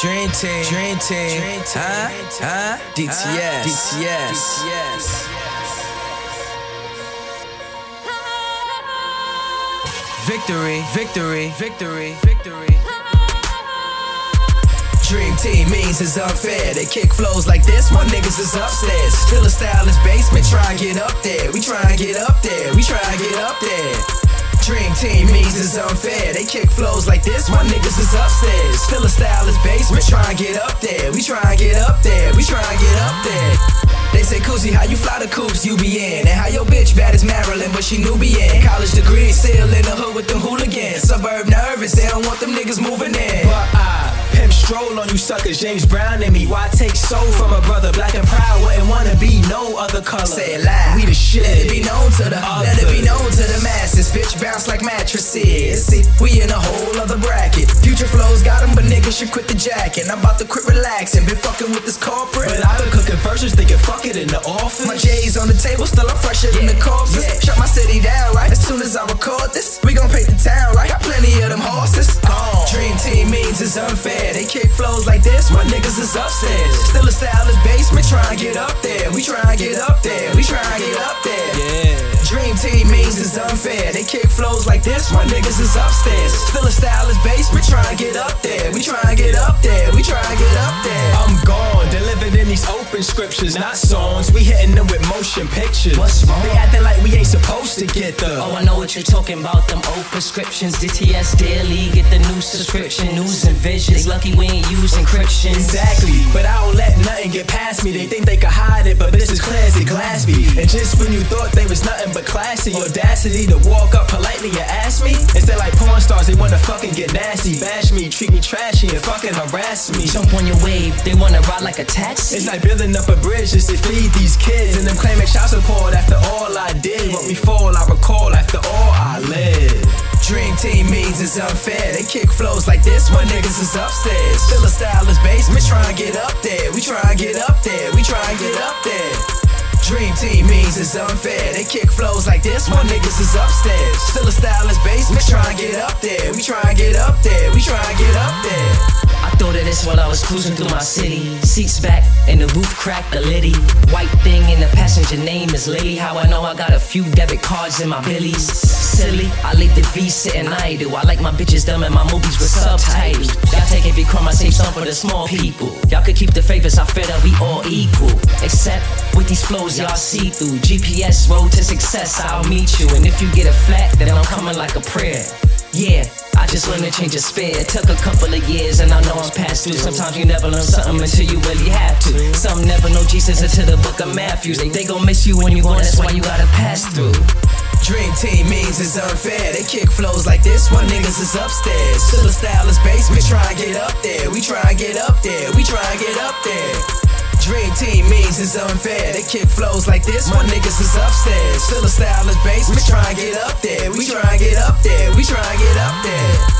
Dream Team, Dream Team, huh? Huh? DTS, DTS. Victory, victory, victory, victory. Dream team means it's unfair. They kick flows like this, my niggas is upstairs. Still a stylish basement, try and get up there. We try and get up there, we try and get up there. Dream team means it's unfair. They kick flows like this, my niggas is upstairs. Still a stylish basement, try and get up there. We try and get up there, we try and get up there. They say, Koozie, how you fly the coops you be in? And how your bitch bad as Maryland, but she Nubian. College degree, still in the hood with them hooligans. Suburb nervous, they don't want them niggas moving in. But I pimp stroll on you suckers, James Brown and me. Why take soul from a brother? Black and proud, wouldn't wanna be no other color. Say it loud. We the shit. Let it be known to the Let it be known to the masses. Bitch bounce like mattresses. See, we in a whole other bracket. Future flows got 'em, but niggas should quit the jacket. I'm about to quit relaxing. Been fucking with this corporate. But I been cooking verses, thinking fuck it in the office. My J's on the table, still I'm fresher than the corpses. yeah. Shut my city down, right? As soon as I record this, we gon' paint the town, right? Got plenty of them horses. Gone. Dream team means it's unfair. They kick flows like this, my niggas is upstairs. Still a stylish basement, try and get up there. We try and get up there. We try and get up there. Yeah. Dream team means it's unfair. They kick flows like this, my niggas is upstairs. Still a stylish basement, try and get up there. We try and get up there. We try and get up there. I'm gone, delivered in these open scriptures, not songs. We hitting them with motion pictures. What's wrong? They acting like we ain't supposed to get the. Oh, I know what you're talking about, them old prescriptions. DTS daily, get the new subscription, news and visions. Lucky we ain't use encryption. Exactly, but I don't let nothing get past me. They think they can hide it, but this is clear as glass. And just when you thought they was nothing but classy, audacity to walk up politely and ask me. Instead, like porn stars, they wanna fucking get nasty, bash me, treat me trashy, and fucking harass me. Jump on your wave, they wanna ride like a taxi. It's like building up a bridge just to feed these kids, and them claiming child support after all I did. What me fall, I recall after all I lived. Dream team means it's unfair. They kick flows like this, my niggas is upstairs. Still a stylish basement, try and get up there. We try and get up there. We Dream team means it's unfair. They kick flows like this, my niggas is upstairs. Still a stylish basement, try and get up there. We try and get up there. We try and get up there. I thought of this while I was cruising through my city. Seats back and the roof cracked a liddy. White thing in the passenger name is Lily. How I know I got a few debit cards in my billies. Silly, I leave the V sitting idle. I like my bitches dumb and my movies with subtitles. Y'all take some for the small people. Y'all could keep the favors, I feel that we all equal. Except with these flows, y'all see through. GPS road to success, I'll meet you. And if you get a flat, then I'm coming like a prayer. Yeah, I just learned to change a spare. It took a couple of years, and I know I'm past due. Sometimes you never learn something until you really have to. Some never know Jesus until the book of Matthew. They, they gon' miss you when you gone, that's why you gotta pass through. Dream team means it's unfair. They kick flows like this while niggas is upstairs. Still a stylist basement, try and get up there. We try and get up there. We try and get up there. Dream team means it's unfair. They kick flows like this while niggas is upstairs. Still a stylist basement, try and get up there. We try and get up there. We try and get up there.